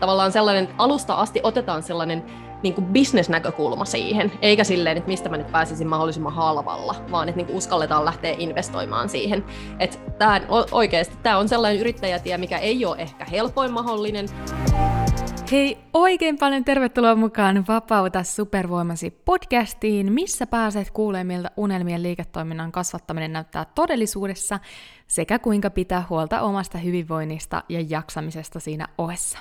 tavallaan sellainen, että alusta asti otetaan sellainen niin bisnesnäkökulma siihen, eikä silleen, että mistä mä nyt pääsisin mahdollisimman halvalla, vaan että niin kuin uskalletaan lähteä investoimaan siihen. Että tämä, oikeasti tämä on sellainen yrittäjätie, mikä ei ole ehkä helpoin mahdollinen. Hei, oikein paljon tervetuloa mukaan Vapauta supervoimasi podcastiin, missä pääset kuulemaan, miltä unelmien liiketoiminnan kasvattaminen näyttää todellisuudessa sekä kuinka pitää huolta omasta hyvinvoinnista ja jaksamisesta siinä ohessa.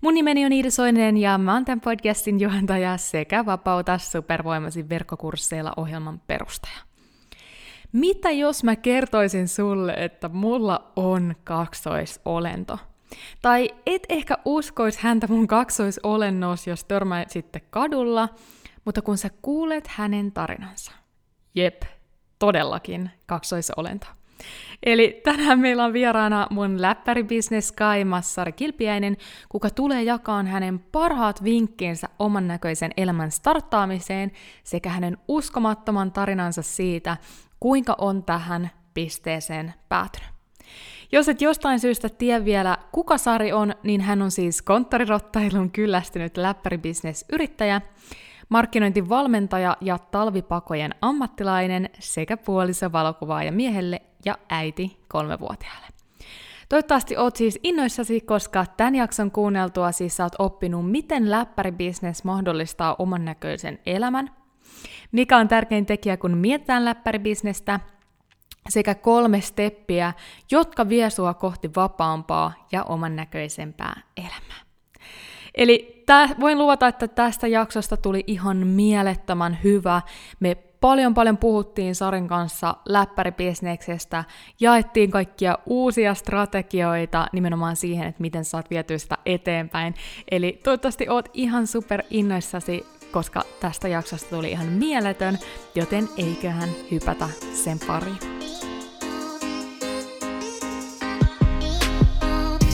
Mun nimeni on Iida Soinen ja mä oon tämän podcastin juontaja sekä Vapauta supervoimasi verkkokursseilla ohjelman perustaja. Mitä jos mä kertoisin sulle, että mulla on kaksoisolento? Tai et ehkä uskois häntä mun kaksoisolennos, jos törmäät sitten kadulla, mutta kun sä kuulet hänen tarinansa. Jep, todellakin kaksoisolento. Eli tänään meillä on vieraana mun läppäribisnes Kai Massari Kilpiäinen, kuka tulee jakaan hänen parhaat vinkkinsä oman näköisen elämän starttaamiseen sekä hänen uskomattoman tarinansa siitä, kuinka on tähän pisteeseen päätynyt. Jos et jostain syystä tiedä vielä, kuka Sari on, niin hän on siis konttorirottailun kyllästynyt läppäribisnesyrittäjä, markkinointivalmentaja ja talvipakojen ammattilainen sekä puoliso valokuvaaja miehelle ja äiti kolmevuotiaalle. Toivottavasti oot siis innoissasi, koska tämän jakson kuunneltua siis oot oppinut, miten läppäribisnes mahdollistaa oman näköisen elämän, mikä on tärkein tekijä, kun mietitään läppäribisnestä, sekä kolme steppiä, jotka vie sua kohti vapaampaa ja oman näköisempää elämää. Eli tää, voin luvata, että tästä jaksosta tuli ihan mielettömän hyvä. Me paljon paljon puhuttiin Sarin kanssa läppäribisneksestä, jaettiin kaikkia uusia strategioita nimenomaan siihen, että miten saat vietyä sitä eteenpäin. Eli toivottavasti oot ihan super innoissasi, koska tästä jaksosta tuli ihan mieletön, joten eiköhän hypätä sen pariin.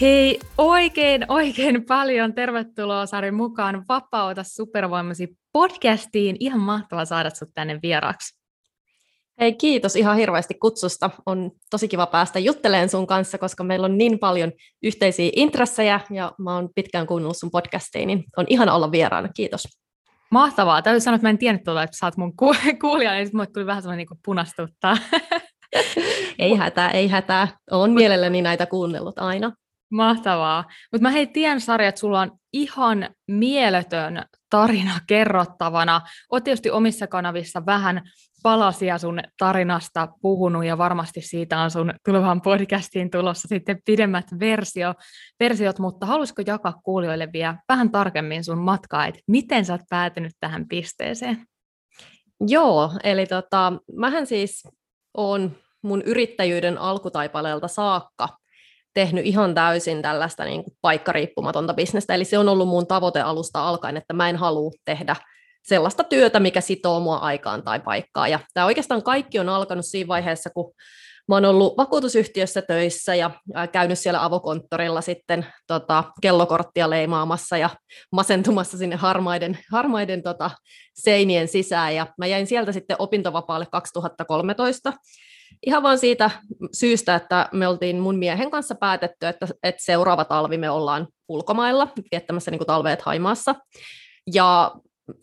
Hei, oikein, oikein paljon tervetuloa Sari mukaan Vapauta supervoimasi podcastiin. Ihan mahtavaa saada sinut tänne vieraaksi. Hei, kiitos ihan hirveästi kutsusta. On tosi kiva päästä juttelemaan sun kanssa, koska meillä on niin paljon yhteisiä intressejä ja mä oon pitkään kuunnellut sun podcastiin, niin on ihan olla vieraana. Kiitos. Mahtavaa. Täytyy sanoa, että mä en tiennyt tuolla, että sä oot mun ku- kuulija, niin mulle tuli vähän semmoinen niin punastuttaa. ei hätää, ei hätää. Olen mielelläni näitä kuunnellut aina. Mahtavaa. Mutta mä hei tien Sari, että sulla on ihan mieletön tarina kerrottavana. Oot tietysti omissa kanavissa vähän palasia sun tarinasta puhunut ja varmasti siitä on sun tulevan podcastiin tulossa sitten pidemmät versio, versiot, mutta haluaisiko jakaa kuulijoille vielä vähän tarkemmin sun matkaa, että miten sä oot päätynyt tähän pisteeseen? Joo, eli tota, mähän siis on mun yrittäjyyden alkutaipaleelta saakka tehnyt ihan täysin tällaista niin kuin paikkariippumatonta bisnestä. Eli se on ollut mun tavoite alusta alkaen, että mä en halua tehdä sellaista työtä, mikä sitoo mua aikaan tai paikkaa. Ja tämä oikeastaan kaikki on alkanut siinä vaiheessa, kun Mä oon ollut vakuutusyhtiössä töissä ja käynyt siellä avokonttorilla sitten tota, kellokorttia leimaamassa ja masentumassa sinne harmaiden, harmaiden tota, seinien sisään. Ja mä jäin sieltä sitten opintovapaalle 2013 ihan vaan siitä syystä, että me oltiin mun miehen kanssa päätetty, että, että seuraava talvi me ollaan ulkomailla viettämässä niin talveet Haimaassa. Ja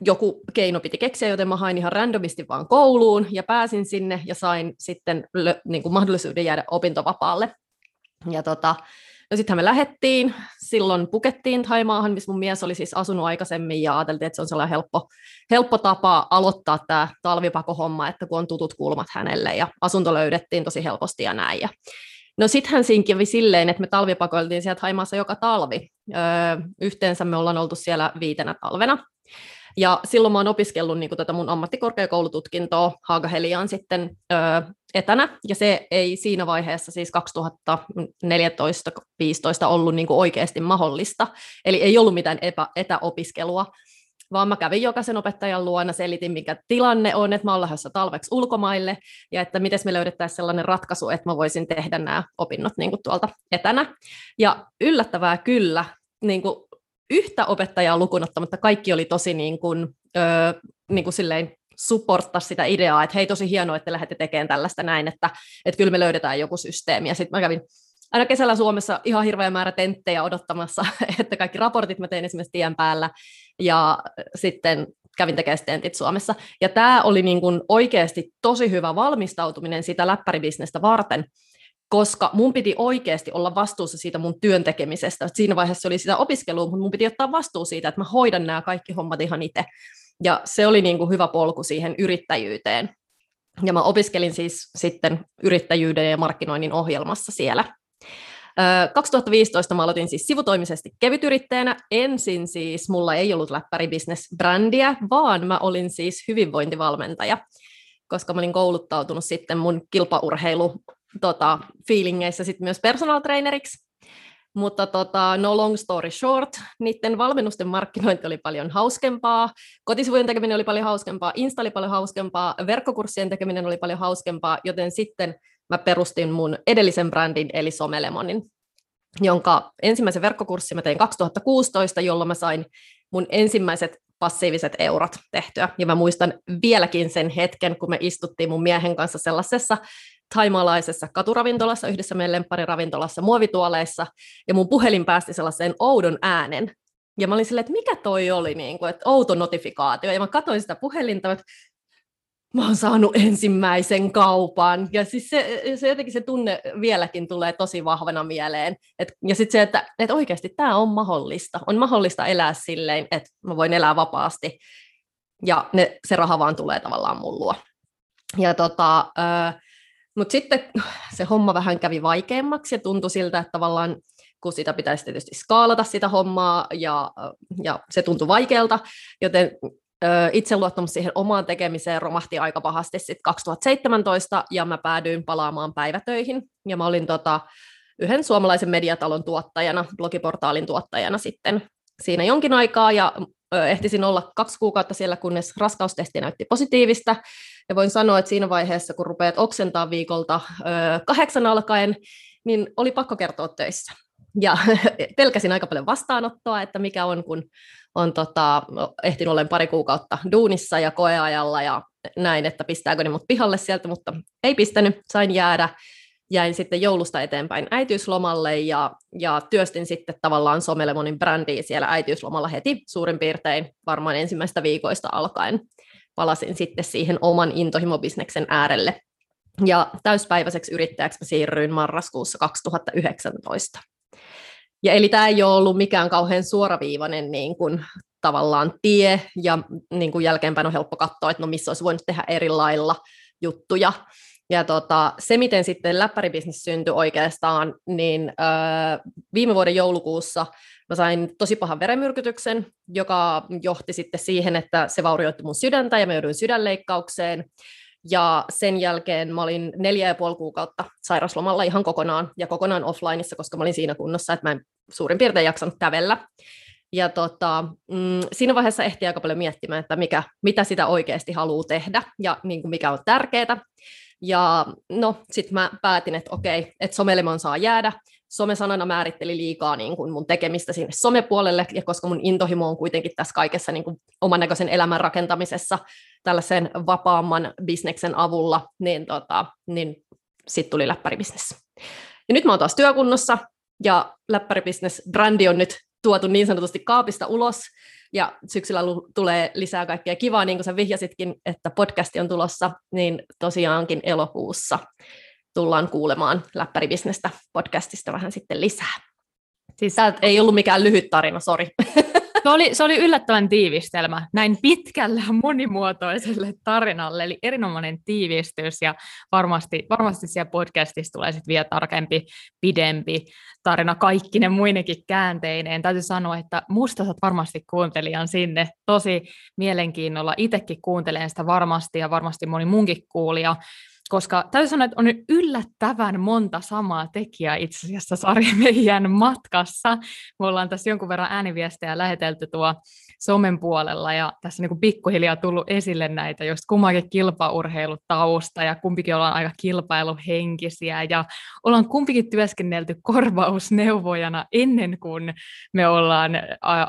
joku keino piti keksiä, joten mä hain ihan randomisti vaan kouluun ja pääsin sinne ja sain sitten niin kuin mahdollisuuden jäädä opintovapaalle. Ja tota, No sittenhän me lähettiin, silloin pukettiin Taimaahan, missä mun mies oli siis asunut aikaisemmin ja ajateltiin, että se on sellainen helppo, helppo tapa aloittaa tämä talvipakohomma, että kun on tutut kulmat hänelle ja asunto löydettiin tosi helposti ja näin. Ja No sittenhän siinä kävi silleen, että me talvipakoiltiin sieltä Haimaassa joka talvi. Öö, yhteensä me ollaan oltu siellä viitenä talvena. Ja silloin mä oon opiskellut niin tätä mun ammattikorkeakoulututkintoa Haagaheliaan sitten öö, etänä, ja se ei siinä vaiheessa siis 2014-2015 ollut niin oikeasti mahdollista. Eli ei ollut mitään epä, etäopiskelua, vaan mä kävin jokaisen opettajan luona, selitin, mikä tilanne on, että mä olen lähdössä talveksi ulkomaille, ja että miten me löydettäisiin sellainen ratkaisu, että mä voisin tehdä nämä opinnot niin kuin tuolta etänä. Ja yllättävää kyllä, niin kuin yhtä opettajaa lukunottamatta kaikki oli tosi niin kuin, öö, niin kuin silleen supporttaa sitä ideaa, että hei tosi hienoa, että lähdette tekemään tällaista näin, että, että kyllä me löydetään joku systeemi. Ja sitten mä kävin aina kesällä Suomessa ihan hirveä määrä tenttejä odottamassa, että kaikki raportit mä tein esimerkiksi tien päällä, ja sitten kävin tekemään tentit Suomessa. Ja tämä oli niin kuin oikeasti tosi hyvä valmistautuminen sitä läppäribisnestä varten, koska mun piti oikeasti olla vastuussa siitä mun työn tekemisestä. Siinä vaiheessa oli sitä opiskelua, mutta mun piti ottaa vastuu siitä, että mä hoidan nämä kaikki hommat ihan itse. Ja se oli niin kuin hyvä polku siihen yrittäjyyteen. Ja mä opiskelin siis sitten yrittäjyyden ja markkinoinnin ohjelmassa siellä. 2015 mä aloitin siis sivutoimisesti kevytyrittäjänä. Ensin siis mulla ei ollut läppäribisnes-brändiä, vaan mä olin siis hyvinvointivalmentaja, koska mä olin kouluttautunut sitten mun kilpaurheilu tota, feelingeissä sitten myös personal traineriksi. Mutta tota, no long story short, niiden valmennusten markkinointi oli paljon hauskempaa, kotisivujen tekeminen oli paljon hauskempaa, Insta oli paljon hauskempaa, verkkokurssien tekeminen oli paljon hauskempaa, joten sitten mä perustin mun edellisen brändin, eli Somelemonin, jonka ensimmäisen verkkokurssin mä tein 2016, jolloin mä sain mun ensimmäiset passiiviset eurot tehtyä. Ja mä muistan vieläkin sen hetken, kun me istuttiin mun miehen kanssa sellaisessa taimalaisessa katuravintolassa, yhdessä meidän lemppariravintolassa, muovituoleissa, ja mun puhelin päästi sellaiseen oudon äänen. Ja mä olin silleen, että mikä toi oli, niin kuin, että outo notifikaatio. Ja mä katsoin sitä puhelinta, että mä oon saanut ensimmäisen kaupan. Ja siis se, se jotenkin se tunne vieläkin tulee tosi vahvana mieleen. Et, ja sitten se, että et oikeasti tämä on mahdollista. On mahdollista elää silleen, että mä voin elää vapaasti. Ja ne, se raha vaan tulee tavallaan mun luo. Ja tota, mutta sitten se homma vähän kävi vaikeammaksi ja tuntui siltä, että tavallaan kun sitä pitäisi tietysti skaalata sitä hommaa ja, ja se tuntui vaikealta, joten itseluottamus siihen omaan tekemiseen romahti aika pahasti sitten 2017 ja mä päädyin palaamaan päivätöihin. Ja mä olin tota, yhden suomalaisen mediatalon tuottajana, blogiportaalin tuottajana sitten siinä jonkin aikaa ja ehtisin olla kaksi kuukautta siellä, kunnes raskaustesti näytti positiivista. Ja voin sanoa, että siinä vaiheessa, kun rupeat oksentaa viikolta kahdeksan alkaen, niin oli pakko kertoa töissä. Ja pelkäsin aika paljon vastaanottoa, että mikä on, kun on tota, ehtinyt olen pari kuukautta duunissa ja koeajalla ja näin, että pistääkö ne mut pihalle sieltä, mutta ei pistänyt, sain jäädä. Jäin sitten joulusta eteenpäin äitiyslomalle ja, ja työstin sitten tavallaan Somelemonin brändiä siellä äitiyslomalla heti suurin piirtein varmaan ensimmäistä viikoista alkaen. Palasin sitten siihen oman intohimobisneksen äärelle. Ja täyspäiväiseksi yrittäjäksi siirryin marraskuussa 2019. Ja eli tämä ei ole ollut mikään kauhean suoraviivainen niin kuin, tavallaan tie, ja niin kuin jälkeenpäin on helppo katsoa, että no missä olisi voinut tehdä eri lailla juttuja. Ja tota, se, miten sitten läppäribisnes syntyi oikeastaan, niin öö, viime vuoden joulukuussa mä sain tosi pahan verenmyrkytyksen, joka johti sitten siihen, että se vaurioitti mun sydäntä ja mä jouduin sydänleikkaukseen. Ja sen jälkeen mä olin neljä ja puoli kuukautta sairaslomalla ihan kokonaan ja kokonaan offlineissa, koska mä olin siinä kunnossa, että mä en suurin piirtein jaksanut kävellä. Ja tota, mm, siinä vaiheessa ehti aika paljon miettimään, että mikä, mitä sitä oikeasti haluaa tehdä ja niin kuin mikä on tärkeää. Ja no, sitten mä päätin, että okei, että somelemon saa jäädä. Some-sanana määritteli liikaa niin kuin mun tekemistä sinne somepuolelle, ja koska mun intohimo on kuitenkin tässä kaikessa niin kuin oman näköisen elämän rakentamisessa tällaisen vapaamman bisneksen avulla, niin, tota, niin sitten tuli läppäribisnes. Ja nyt mä oon taas työkunnossa, ja läppäribisnes-brändi on nyt tuotu niin sanotusti kaapista ulos, ja syksyllä tulee lisää kaikkea kivaa, niin kuin sä vihjasitkin, että podcasti on tulossa, niin tosiaankin elokuussa tullaan kuulemaan läppäribisnestä podcastista vähän sitten lisää. Siis tämä ei ollut mikään lyhyt tarina, sori. Se oli, se oli yllättävän tiivistelmä näin pitkälle ja monimuotoiselle tarinalle, eli erinomainen tiivistys, ja varmasti, varmasti siellä podcastissa tulee sitten vielä tarkempi, pidempi tarina kaikki ne muinekin käänteineen. Täytyy sanoa, että musta sä varmasti kuuntelijan sinne tosi mielenkiinnolla. Itsekin kuuntelen sitä varmasti, ja varmasti moni munkin kuulija koska täytyy sanoa, että on yllättävän monta samaa tekijää itse asiassa sarjamedian matkassa. Me ollaan tässä jonkun verran ääniviestejä lähetelty tuo somen puolella, ja tässä niin kuin pikkuhiljaa tullut esille näitä, just kummankin kilpaurheilutausta, ja kumpikin ollaan aika kilpailuhenkisiä, ja ollaan kumpikin työskennelty korvausneuvojana ennen kuin me ollaan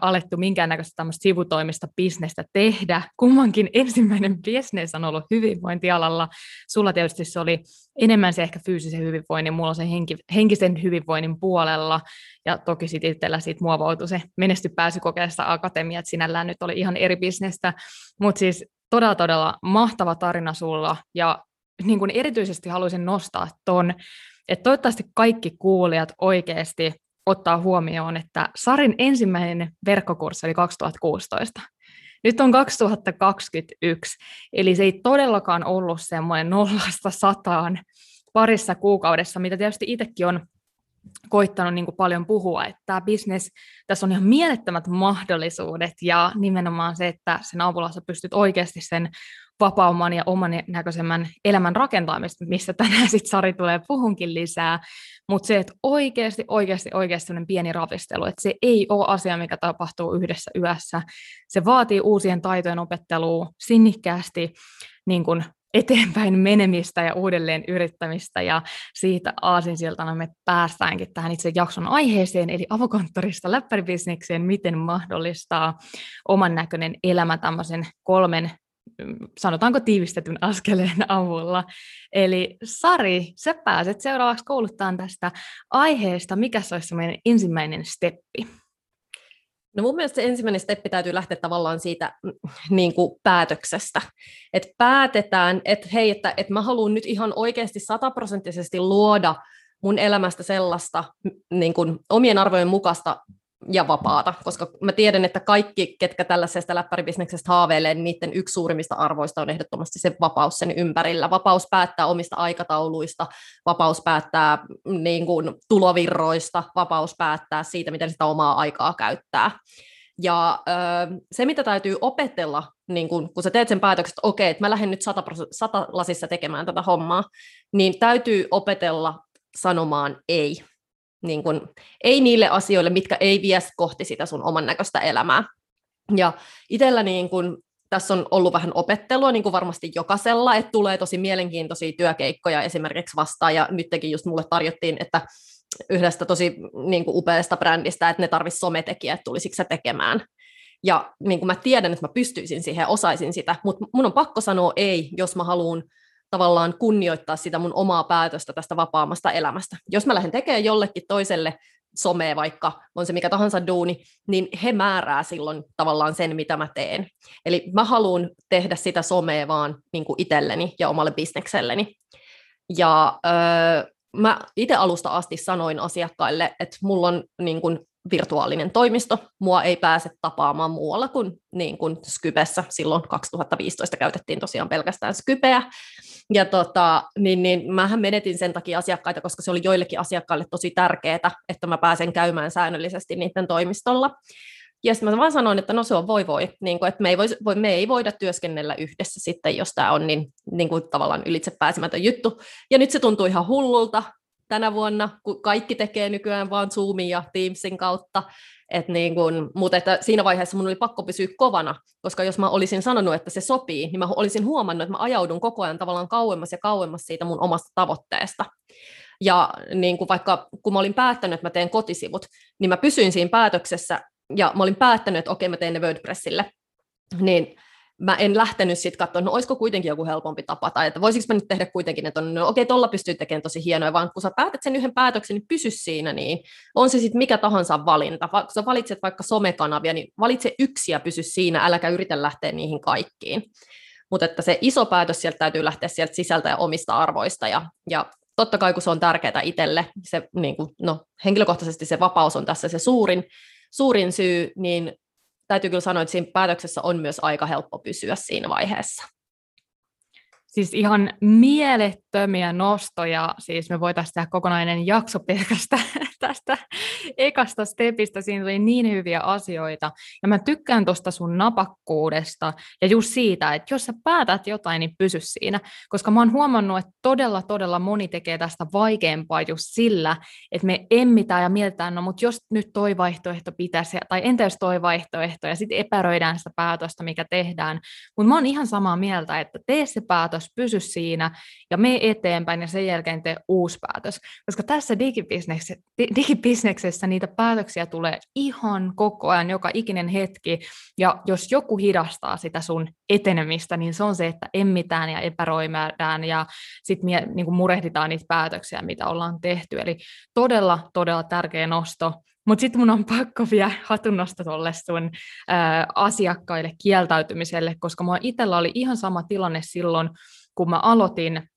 alettu minkäännäköistä tämmöistä sivutoimista bisnestä tehdä. Kummankin ensimmäinen bisnes on ollut hyvinvointialalla. Sulla tietysti se oli enemmän se ehkä fyysisen hyvinvoinnin, mulla on se henki, henkisen hyvinvoinnin puolella, ja toki sitten itsellä siitä muovautui se menesty pääsykokeesta akatemia, että sinällään nyt oli ihan eri bisnestä, mutta siis todella todella mahtava tarina sulla, ja niin kuin erityisesti haluaisin nostaa ton, että toivottavasti kaikki kuulijat oikeasti ottaa huomioon, että Sarin ensimmäinen verkkokurssi oli 2016. Nyt on 2021, eli se ei todellakaan ollut semmoinen nollasta sataan parissa kuukaudessa, mitä tietysti itsekin on koittanut niin paljon puhua, että tämä business, tässä on ihan mielettömät mahdollisuudet ja nimenomaan se, että sen avulla sä pystyt oikeasti sen vapaumman ja oman näköisemmän elämän rakentamista, mistä tänään sitten Sari tulee puhunkin lisää, mutta se, että oikeasti, oikeasti, oikeasti pieni ravistelu, että se ei ole asia, mikä tapahtuu yhdessä yössä. Se vaatii uusien taitojen opettelua sinnikkäästi, niin kuin eteenpäin menemistä ja uudelleen yrittämistä ja siitä aasinsiltana me päästäänkin tähän itse jakson aiheeseen, eli avokonttorista läppäribisnekseen, miten mahdollistaa oman näköinen elämä tämmöisen kolmen sanotaanko tiivistetyn askeleen avulla. Eli Sari, sä pääset seuraavaksi kouluttaan tästä aiheesta. Mikä se olisi meidän ensimmäinen steppi? No mun mielestä se ensimmäinen steppi täytyy lähteä tavallaan siitä mm, niin kuin päätöksestä. Että päätetään, että hei, että, että mä haluan nyt ihan oikeasti sataprosenttisesti luoda mun elämästä sellaista niin kuin omien arvojen mukaista ja vapaata, koska mä tiedän, että kaikki, ketkä tällaisesta läppäribisneksestä haaveilee, niin niiden yksi suurimmista arvoista on ehdottomasti se vapaus sen ympärillä. Vapaus päättää omista aikatauluista, vapaus päättää niin kuin, tulovirroista, vapaus päättää siitä, miten sitä omaa aikaa käyttää. Ja se, mitä täytyy opetella, niin kun, kun sä teet sen päätöksen, että okei, että mä lähden nyt sata, sata lasissa tekemään tätä hommaa, niin täytyy opetella sanomaan ei niin kun, ei niille asioille, mitkä ei vie kohti sitä sun oman näköistä elämää. Ja itsellä niin kun, tässä on ollut vähän opettelua, niin kuin varmasti jokaisella, että tulee tosi mielenkiintoisia työkeikkoja esimerkiksi vastaan, ja nytkin just mulle tarjottiin, että yhdestä tosi niin kuin upeasta brändistä, että ne tarvitsisi sometekijät, tulisiko se tekemään. Ja niin kuin mä tiedän, että mä pystyisin siihen osaisin sitä, mutta mun on pakko sanoa ei, jos mä haluan tavallaan kunnioittaa sitä mun omaa päätöstä tästä vapaamasta elämästä. Jos mä lähden tekemään jollekin toiselle somea vaikka, on se mikä tahansa duuni, niin he määrää silloin tavallaan sen, mitä mä teen. Eli mä haluan tehdä sitä somea vaan niin kuin itselleni ja omalle bisnekselleni. Ja öö, mä itse alusta asti sanoin asiakkaille, että mulla on niin kuin virtuaalinen toimisto. Mua ei pääse tapaamaan muualla kuin, niin kuin Skypessä. Silloin 2015 käytettiin tosiaan pelkästään Skypeä. Ja tota, niin, niin mähän menetin sen takia asiakkaita, koska se oli joillekin asiakkaille tosi tärkeää, että mä pääsen käymään säännöllisesti niiden toimistolla. Ja sitten mä vaan sanoin, että no se on voi voi, niin kuin, että me ei, voi, me ei voida työskennellä yhdessä sitten, jos tämä on niin, niin kuin tavallaan ylitse pääsemätön juttu. Ja nyt se tuntuu ihan hullulta, tänä vuonna, kun kaikki tekee nykyään vaan Zoomin ja Teamsin kautta. Et niin kun, mutta että siinä vaiheessa mun oli pakko pysyä kovana, koska jos mä olisin sanonut, että se sopii, niin mä olisin huomannut, että mä ajaudun koko ajan tavallaan kauemmas ja kauemmas siitä mun omasta tavoitteesta. Ja niin kuin vaikka kun mä olin päättänyt, että mä teen kotisivut, niin mä pysyin siinä päätöksessä ja mä olin päättänyt, että okei, mä teen ne WordPressille. Niin mä en lähtenyt sitten katsomaan, no olisiko kuitenkin joku helpompi tapa, tai että voisiko mä nyt tehdä kuitenkin, että on, no okei, tuolla pystyy tekemään tosi hienoja, vaan kun sä päätät sen yhden päätöksen, niin pysy siinä, niin on se sitten mikä tahansa valinta. Va- kun sä valitset vaikka somekanavia, niin valitse yksi ja pysy siinä, äläkä yritä lähteä niihin kaikkiin. Mutta että se iso päätös sieltä täytyy lähteä sieltä sisältä ja omista arvoista, ja, ja totta kai kun se on tärkeää itselle, se, niin kuin, no, henkilökohtaisesti se vapaus on tässä se suurin, suurin syy, niin täytyy kyllä sanoa, että siinä päätöksessä on myös aika helppo pysyä siinä vaiheessa. Siis ihan mielettömiä nostoja, siis me voitaisiin tehdä kokonainen jakso pelkästään tästä ekasta stepistä, siinä tuli niin hyviä asioita, ja mä tykkään tuosta sun napakkuudesta, ja just siitä, että jos sä päätät jotain, niin pysy siinä, koska mä oon huomannut, että todella, todella moni tekee tästä vaikeampaa just sillä, että me emmitään ja mietitään, no mutta jos nyt toi vaihtoehto pitäisi, tai entä jos toi vaihtoehto, ja sitten epäröidään sitä päätöstä, mikä tehdään, mutta mä oon ihan samaa mieltä, että tee se päätös, pysy siinä, ja me eteenpäin, ja sen jälkeen tee uusi päätös, koska tässä digibisneksessä, digibisneksessä niitä päätöksiä tulee ihan koko ajan, joka ikinen hetki, ja jos joku hidastaa sitä sun etenemistä, niin se on se, että emmitään ja epäröimään, ja sitten niin murehditaan niitä päätöksiä, mitä ollaan tehty, eli todella, todella tärkeä nosto, mutta sitten mun on pakko vielä hatunnosta tuolle sun ää, asiakkaille kieltäytymiselle, koska mulla itsellä oli ihan sama tilanne silloin, kun mä aloitin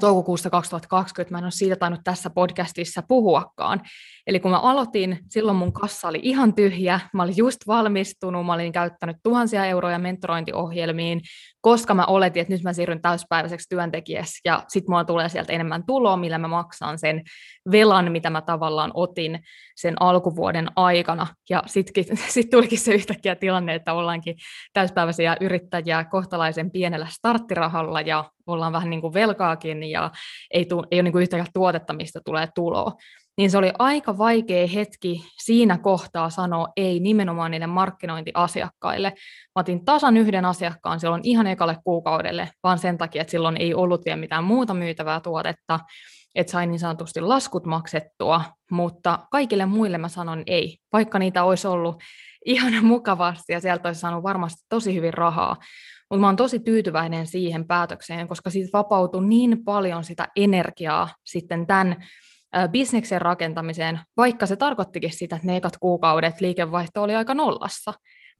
toukokuussa 2020, mä en ole siitä tainnut tässä podcastissa puhuakaan. Eli kun mä aloitin, silloin mun kassa oli ihan tyhjä, mä olin just valmistunut, mä olin käyttänyt tuhansia euroja mentorointiohjelmiin, koska mä oletin, että nyt mä siirryn täyspäiväiseksi työntekijäksi, ja sitten mulla tulee sieltä enemmän tuloa, millä mä maksan sen velan, mitä mä tavallaan otin sen alkuvuoden aikana. Ja sitten sit tulikin se yhtäkkiä tilanne, että ollaankin täyspäiväisiä yrittäjiä kohtalaisen pienellä starttirahalla, ja ollaan vähän niin kuin velkaakin, ja ei, tu, ei ole niin kuin yhtäkään tuotetta, mistä tulee tuloa niin se oli aika vaikea hetki siinä kohtaa sanoa ei nimenomaan niille markkinointiasiakkaille. Mä otin tasan yhden asiakkaan silloin ihan ekalle kuukaudelle, vaan sen takia, että silloin ei ollut vielä mitään muuta myytävää tuotetta, että sain niin sanotusti laskut maksettua, mutta kaikille muille mä sanon ei, vaikka niitä olisi ollut ihan mukavasti ja sieltä olisi saanut varmasti tosi hyvin rahaa. Mutta mä oon tosi tyytyväinen siihen päätökseen, koska siitä vapautui niin paljon sitä energiaa sitten tämän bisneksen rakentamiseen, vaikka se tarkoittikin sitä, että ne ekat kuukaudet liikevaihto oli aika nollassa.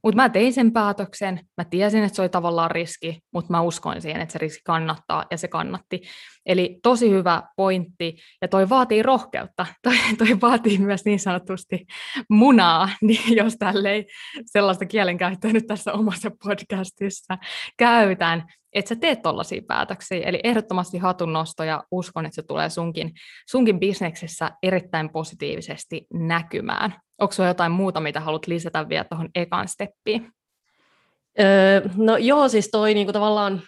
Mutta mä tein sen päätöksen, mä tiesin, että se oli tavallaan riski, mutta mä uskoin siihen, että se riski kannattaa, ja se kannatti. Eli tosi hyvä pointti, ja toi vaatii rohkeutta. Toi, toi vaatii myös niin sanotusti munaa, niin jos tälleen sellaista kielenkäyttöä nyt tässä omassa podcastissa käytän, että sä teet tollaisia päätöksiä. Eli ehdottomasti hatunnosto, ja uskon, että se tulee sunkin, sunkin bisneksessä erittäin positiivisesti näkymään. Onko sulla jotain muuta, mitä haluat lisätä vielä tuohon ekan steppiin? Öö, no joo, siis toi niinku tavallaan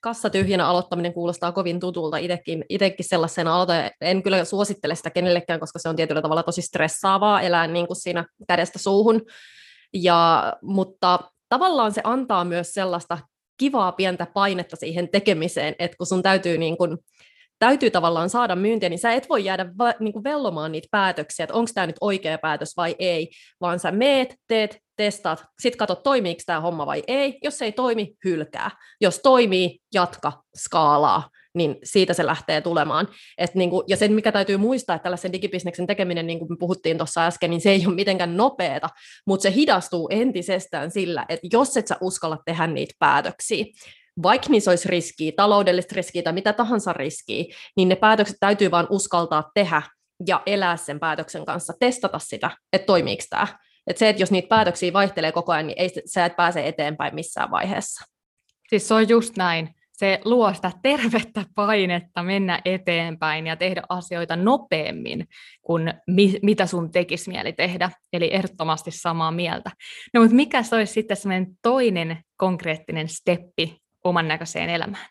kassa tyhjänä aloittaminen kuulostaa kovin tutulta itsekin, itsekin sellaisena aloita. En kyllä suosittele sitä kenellekään, koska se on tietyllä tavalla tosi stressaavaa elää niin kuin siinä kädestä suuhun. Ja, mutta tavallaan se antaa myös sellaista kivaa pientä painetta siihen tekemiseen, että kun sun täytyy niin kuin, täytyy tavallaan saada myyntiä, niin sä et voi jäädä va, niin vellomaan niitä päätöksiä, että onko tämä nyt oikea päätös vai ei, vaan sä meet, teet, testaat, sitten katsot, toimiiko tämä homma vai ei. Jos ei toimi, hylkää. Jos toimii, jatka, skaalaa, niin siitä se lähtee tulemaan. Et niin kuin, ja sen, mikä täytyy muistaa, että tällaisen digibisneksen tekeminen, niin kuin me puhuttiin tuossa äsken, niin se ei ole mitenkään nopeata, mutta se hidastuu entisestään sillä, että jos et sä uskalla tehdä niitä päätöksiä, vaikka niissä olisi riskiä, taloudellista riskiä tai mitä tahansa riskiä, niin ne päätökset täytyy vain uskaltaa tehdä ja elää sen päätöksen kanssa, testata sitä, että toimiiko tämä. Että se, että jos niitä päätöksiä vaihtelee koko ajan, niin ei, sä et pääse eteenpäin missään vaiheessa. Siis se on just näin. Se luo sitä tervettä painetta mennä eteenpäin ja tehdä asioita nopeammin kuin mi- mitä sun tekisi mieli tehdä. Eli ehdottomasti samaa mieltä. No mutta mikä se olisi sitten semmoinen toinen konkreettinen steppi oman näköiseen elämään?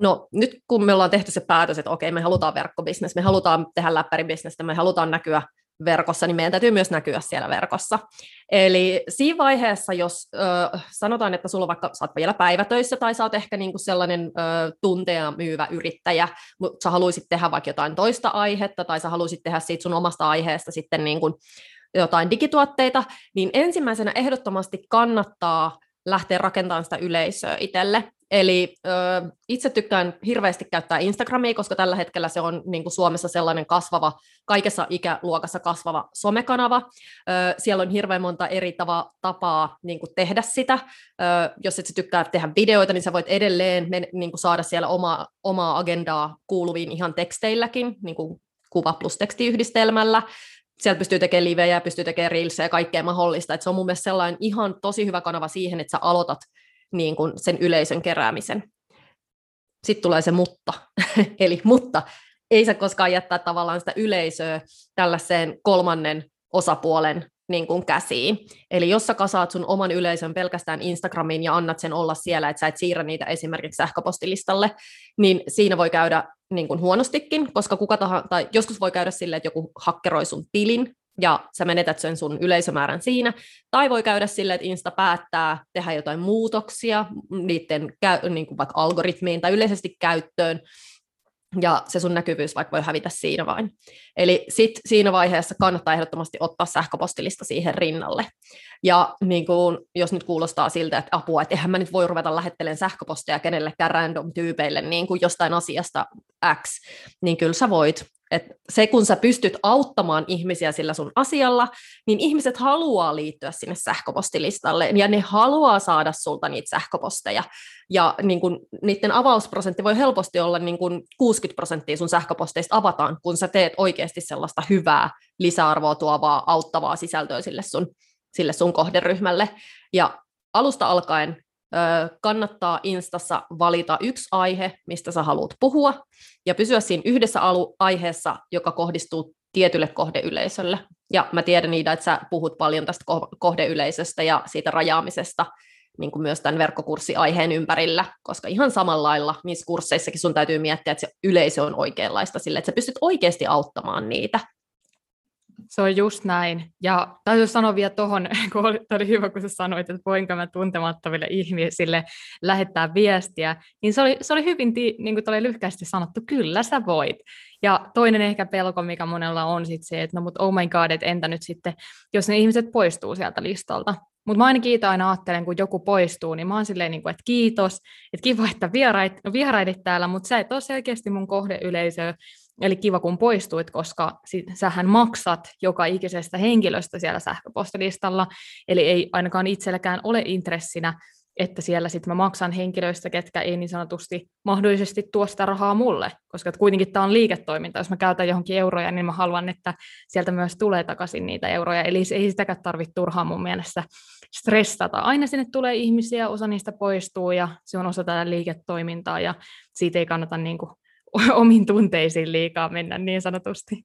No nyt kun me ollaan tehty se päätös, että okei, me halutaan verkkobisnes, me halutaan tehdä läppäribisnestä, me halutaan näkyä verkossa, niin meidän täytyy myös näkyä siellä verkossa. Eli siinä vaiheessa, jos ö, sanotaan, että sulla vaikka, sä oot vielä päivätöissä tai sä oot ehkä niinku sellainen ö, tunteja myyvä yrittäjä, mutta sä haluaisit tehdä vaikka jotain toista aihetta tai sä haluaisit tehdä siitä sun omasta aiheesta sitten niinku jotain digituotteita, niin ensimmäisenä ehdottomasti kannattaa lähteä rakentamaan sitä yleisöä itselle. Eli ö, itse tykkään hirveästi käyttää Instagramia, koska tällä hetkellä se on niin kuin Suomessa sellainen kasvava, kaikessa ikäluokassa kasvava somekanava. Ö, siellä on hirveän monta eri tava, tapaa niin kuin tehdä sitä. Ö, jos et sä tykkää tehdä videoita, niin sä voit edelleen men, niin kuin saada siellä oma, omaa agendaa kuuluviin ihan teksteilläkin, niin kuin kuva plus tekstiyhdistelmällä sieltä pystyy tekemään livejä, pystyy tekemään reelsia ja kaikkea mahdollista. Et se on mun mielestä sellainen ihan tosi hyvä kanava siihen, että sä aloitat niin kuin sen yleisön keräämisen. Sitten tulee se mutta, eli mutta ei sä koskaan jättää tavallaan sitä yleisöä tällaiseen kolmannen osapuolen niin kuin käsiin. Eli jos sä kasaat sun oman yleisön pelkästään Instagramiin ja annat sen olla siellä, että sä et siirrä niitä esimerkiksi sähköpostilistalle, niin siinä voi käydä niin kuin huonostikin, koska kuka tahansa, tai joskus voi käydä silleen, että joku hakkeroi sun tilin, ja sä menetät sen sun yleisömäärän siinä, tai voi käydä silleen, että Insta päättää tehdä jotain muutoksia niiden niin kuin vaikka algoritmiin tai yleisesti käyttöön, ja se sun näkyvyys vaikka voi hävitä siinä vain. Eli sit siinä vaiheessa kannattaa ehdottomasti ottaa sähköpostilista siihen rinnalle. Ja niin kun, jos nyt kuulostaa siltä, että apua, että eihän mä nyt voi ruveta lähettelemään sähköposteja kenellekään random tyypeille niin kuin jostain asiasta X, niin kyllä sä voit. Et se, kun sä pystyt auttamaan ihmisiä sillä sun asialla, niin ihmiset haluaa liittyä sinne sähköpostilistalle, ja ne haluaa saada sulta niitä sähköposteja. Ja niin kun, niiden avausprosentti voi helposti olla niin kun 60 prosenttia sun sähköposteista avataan, kun sä teet oikeasti sellaista hyvää, lisäarvoa tuovaa, auttavaa sisältöä sille sun, sille sun kohderyhmälle. Ja alusta alkaen kannattaa Instassa valita yksi aihe, mistä sä haluat puhua, ja pysyä siinä yhdessä alu- aiheessa, joka kohdistuu tietylle kohdeyleisölle. Ja mä tiedän niitä, että sä puhut paljon tästä kohdeyleisöstä ja siitä rajaamisesta niin kuin myös tämän verkkokurssiaiheen ympärillä, koska ihan samalla lailla niissä kursseissakin sun täytyy miettiä, että se yleisö on oikeanlaista sille, että sä pystyt oikeasti auttamaan niitä. Se on just näin. Ja täytyy sanoa vielä tuohon, kun oli, oli hyvä, kun sä sanoit, että voinko mä tuntemattomille ihmisille lähettää viestiä, niin se oli, se oli hyvin niin kuin lyhkäisesti sanottu, kyllä sä voit. Ja toinen ehkä pelko, mikä monella on sit se, että no mut oh my god, että entä nyt sitten, jos ne ihmiset poistuu sieltä listalta. Mutta mä aina kiitä aina ajattelen, kun joku poistuu, niin mä oon silleen, niin että kiitos, että kiva, että vierait, vieraitit täällä, mutta sä et ole selkeästi mun kohdeyleisö, Eli kiva, kun poistuit, koska sit, sähän maksat joka ikisestä henkilöstä siellä sähköpostilistalla, eli ei ainakaan itselläkään ole intressinä, että siellä sitten mä maksan henkilöistä, ketkä ei niin sanotusti mahdollisesti tuo sitä rahaa mulle, koska kuitenkin tämä on liiketoiminta. Jos mä käytän johonkin euroja, niin mä haluan, että sieltä myös tulee takaisin niitä euroja. Eli ei sitäkään tarvitse turhaa mun mielestä stressata. Aina sinne tulee ihmisiä, osa niistä poistuu ja se on osa tätä liiketoimintaa ja siitä ei kannata niin kuin omiin tunteisiin liikaa mennä niin sanotusti.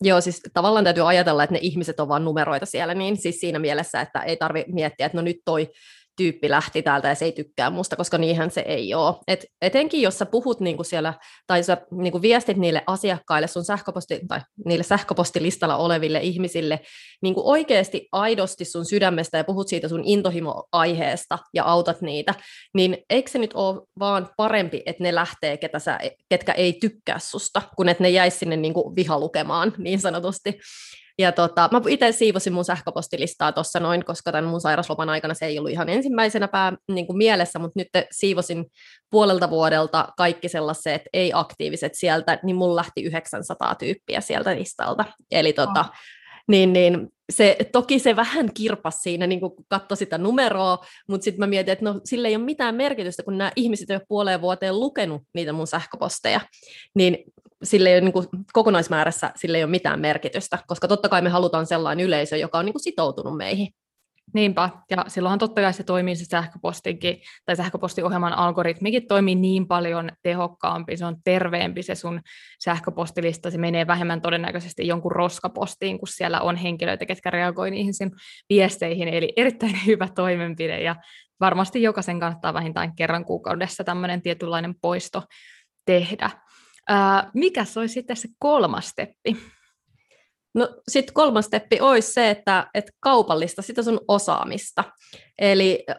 Joo, siis tavallaan täytyy ajatella, että ne ihmiset on vain numeroita siellä, niin siis siinä mielessä, että ei tarvitse miettiä, että no nyt toi tyyppi lähti täältä ja se ei tykkää musta, koska niinhän se ei ole. Et etenkin jos sä puhut niinku siellä, tai sä niinku viestit niille asiakkaille sun sähköposti, tai niille sähköpostilistalla oleville ihmisille niinku oikeasti aidosti sun sydämestä ja puhut siitä sun intohimo-aiheesta ja autat niitä, niin eikö se nyt ole vaan parempi, että ne lähtee, ketä sä, ketkä ei tykkää susta, kun että ne jäisi sinne niinku vihalukemaan niin sanotusti. Ja tota, mä itse siivosin mun sähköpostilistaa tuossa noin, koska tämän mun sairasloman aikana se ei ollut ihan ensimmäisenä pää, niin kuin mielessä, mutta nyt siivosin puolelta vuodelta kaikki sellaiset ei-aktiiviset sieltä, niin mulla lähti 900 tyyppiä sieltä listalta. Eli tota, oh. Niin, niin se, toki se vähän kirpas siinä, niin kun katsoi sitä numeroa, mutta sitten mä mietin, että no, sillä ei ole mitään merkitystä, kun nämä ihmiset ei ole puoleen vuoteen lukenut niitä mun sähköposteja, niin sille ei ole, niin kuin, kokonaismäärässä sille ei ole mitään merkitystä, koska totta kai me halutaan sellainen yleisö, joka on niin kuin, sitoutunut meihin. Niinpä, ja silloinhan totta kai se toimii se sähköpostinkin, tai sähköpostiohjelman algoritmikin toimii niin paljon tehokkaampi, se on terveempi se sun sähköpostilista, se menee vähemmän todennäköisesti jonkun roskapostiin, kun siellä on henkilöitä, ketkä reagoi niihin sen viesteihin, eli erittäin hyvä toimenpide, ja varmasti jokaisen kannattaa vähintään kerran kuukaudessa tämmöinen tietynlainen poisto tehdä. Ää, mikä olisi sitten se kolmas steppi? No sitten kolmas steppi olisi se, että, että kaupallista sitä sun osaamista. Eli ö,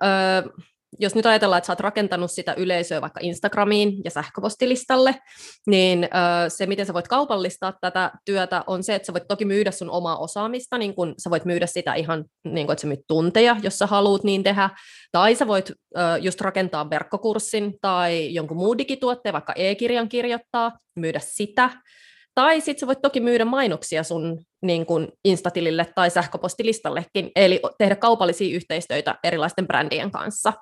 jos nyt ajatellaan, että sä oot rakentanut sitä yleisöä vaikka Instagramiin ja sähköpostilistalle, niin ö, se, miten sä voit kaupallistaa tätä työtä, on se, että sä voit toki myydä sun omaa osaamista, niin kun sä voit myydä sitä ihan, niin kun, että sä myyt tunteja, jos sä haluat niin tehdä, tai sä voit ö, just rakentaa verkkokurssin tai jonkun muun digituotteen, vaikka e-kirjan kirjoittaa, myydä sitä, tai sitten sä voit toki myydä mainoksia sun niin kun Instatilille tai sähköpostilistallekin, eli tehdä kaupallisia yhteistyötä erilaisten brändien kanssa.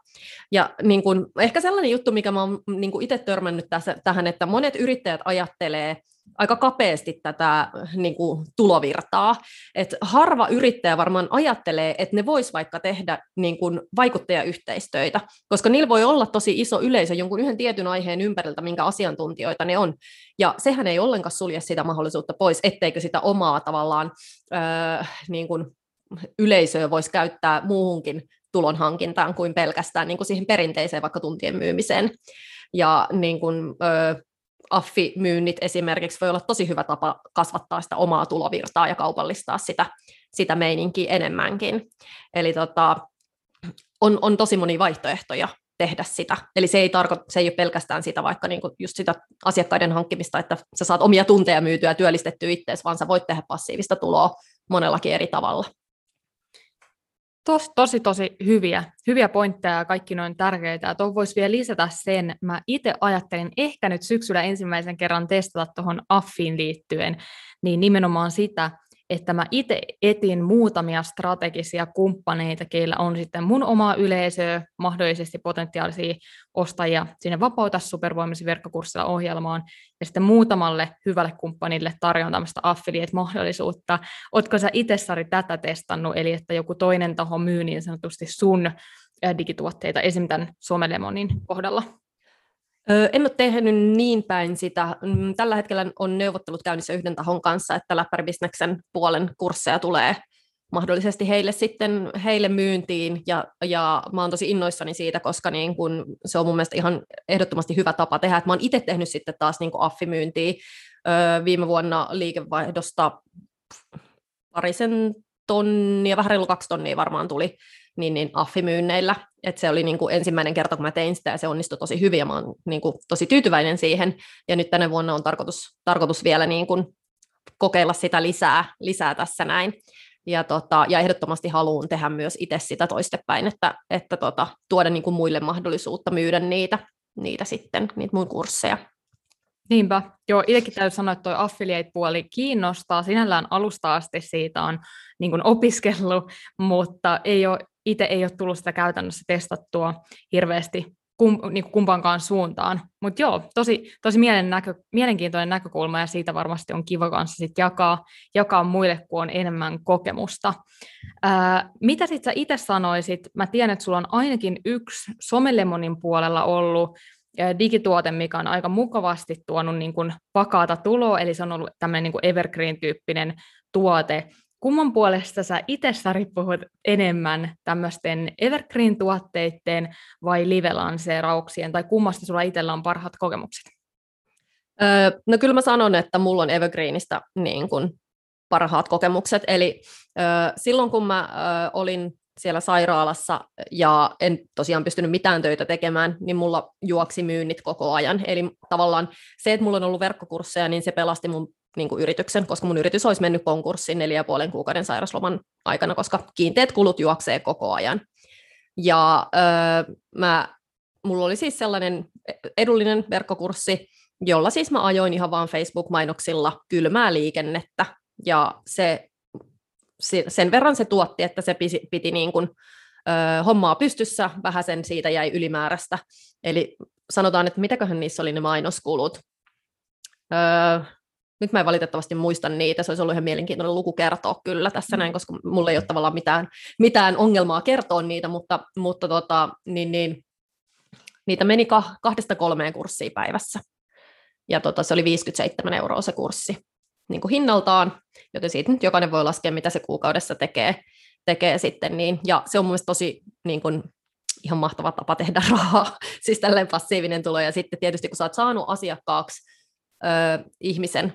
Ja niin kun, ehkä sellainen juttu, mikä mä oon niin itse törmännyt tässä, tähän, että monet yrittäjät ajattelee, aika kapeasti tätä niin kuin, tulovirtaa. Et harva yrittäjä varmaan ajattelee, että ne vois vaikka tehdä niin kuin, vaikuttajayhteistyötä, koska niillä voi olla tosi iso yleisö jonkun yhden tietyn aiheen ympäriltä, minkä asiantuntijoita ne on. Ja sehän ei ollenkaan sulje sitä mahdollisuutta pois, etteikö sitä omaa tavallaan öö, niin kuin, yleisöä voisi käyttää muuhunkin tulonhankintaan kuin pelkästään niin kuin siihen perinteiseen vaikka tuntien myymiseen. Ja niin kuin, öö, affimyynnit esimerkiksi voi olla tosi hyvä tapa kasvattaa sitä omaa tulovirtaa ja kaupallistaa sitä, sitä meininkiä enemmänkin. Eli tota, on, on tosi moni vaihtoehtoja tehdä sitä. Eli se ei, tarko, se ei ole pelkästään sitä vaikka niinku just sitä asiakkaiden hankkimista, että sä saat omia tunteja myytyä ja työllistettyä itseäsi, vaan sä voit tehdä passiivista tuloa monellakin eri tavalla. Tos, tosi, tosi hyviä, hyviä pointteja ja kaikki noin tärkeitä. Tuohon voisi vielä lisätä sen, mä itse ajattelin ehkä nyt syksyllä ensimmäisen kerran testata tuohon affiin liittyen, niin nimenomaan sitä, että mä itse etin muutamia strategisia kumppaneita, keillä on sitten mun omaa yleisöä, mahdollisesti potentiaalisia ostajia sinne Vapauta supervoimisi verkkokurssilla ohjelmaan, ja sitten muutamalle hyvälle kumppanille tarjoan tämmöistä affiliate-mahdollisuutta. Oletko sä itse, Sari, tätä testannut, eli että joku toinen taho myy niin sanotusti sun digituotteita, esimerkiksi tämän Somelemonin kohdalla? En ole tehnyt niin päin sitä. Mm, tällä hetkellä on neuvottelut käynnissä yhden tahon kanssa, että läppäribisneksen puolen kursseja tulee mahdollisesti heille sitten heille myyntiin ja, ja mä oon tosi innoissani siitä, koska niin kun, se on mun mielestä ihan ehdottomasti hyvä tapa tehdä. Et mä oon itse tehnyt sitten taas niin affimyyntiä viime vuonna liikevaihdosta parisen tonnia, vähän reilu kaksi tonnia varmaan tuli niin, niin affimyynneillä. Et se oli niin kuin ensimmäinen kerta, kun mä tein sitä, ja se onnistui tosi hyvin, ja mä oon niin kuin tosi tyytyväinen siihen. Ja nyt tänä vuonna on tarkoitus, tarkoitus vielä niin kuin kokeilla sitä lisää, lisää tässä näin. Ja, tota, ja ehdottomasti haluan tehdä myös itse sitä toistepäin, että, että tota, tuoda niin kuin muille mahdollisuutta myydä niitä, niitä sitten, niitä mun kursseja. Niinpä. Joo, itsekin täytyy sanoa, että tuo affiliate-puoli kiinnostaa. Sinällään alusta asti siitä on niin kuin opiskellut, mutta ei ole itse ei ole tullut sitä käytännössä testattua hirveästi kum, niin kumpaankaan suuntaan. Mutta joo, tosi, tosi mielen näkö, mielenkiintoinen näkökulma ja siitä varmasti on kiva kanssa sit jakaa, jakaa muille, kun on enemmän kokemusta. Ää, mitä sitten sä itse sanoisit? Mä tiedän, että sulla on ainakin yksi Somelemonin puolella ollut digituote, mikä on aika mukavasti tuonut niin kuin vakaata tuloa, eli se on ollut tämmöinen niin kuin evergreen-tyyppinen tuote, kumman puolesta sä itse Sari puhut enemmän tämmöisten evergreen-tuotteiden vai live-lanseerauksien, tai kummasta sulla itsellä on parhaat kokemukset? Öö, no kyllä mä sanon, että mulla on evergreenistä niin kun parhaat kokemukset, eli öö, silloin kun mä öö, olin siellä sairaalassa ja en tosiaan pystynyt mitään töitä tekemään, niin mulla juoksi myynnit koko ajan. Eli tavallaan se, että mulla on ollut verkkokursseja, niin se pelasti mun niin kuin yrityksen, koska mun yritys olisi mennyt konkurssiin neljä ja puolen kuukauden sairasloman aikana, koska kiinteät kulut juoksee koko ajan. Ja öö, mä, mulla oli siis sellainen edullinen verkkokurssi, jolla siis mä ajoin ihan vaan Facebook-mainoksilla kylmää liikennettä, ja se, sen verran se tuotti, että se piti, piti niin kuin, ö, hommaa pystyssä, vähän sen siitä jäi ylimääräistä. Eli sanotaan, että mitäköhän niissä oli ne mainoskulut. Öö, nyt mä en valitettavasti muista niitä, se olisi ollut ihan mielenkiintoinen luku kertoa kyllä tässä näin, koska mulla ei ole tavallaan mitään, mitään ongelmaa kertoa niitä, mutta, mutta tota, niin, niin, niitä meni kahdesta kolmeen kurssiin päivässä. Ja tota, se oli 57 euroa se kurssi niin kuin hinnaltaan, joten siitä nyt jokainen voi laskea, mitä se kuukaudessa tekee, tekee sitten. Niin, ja se on mun mielestä tosi niin kuin, ihan mahtava tapa tehdä rahaa, siis tällainen passiivinen tulo. Ja sitten tietysti kun sä oot saanut asiakkaaksi ö, ihmisen,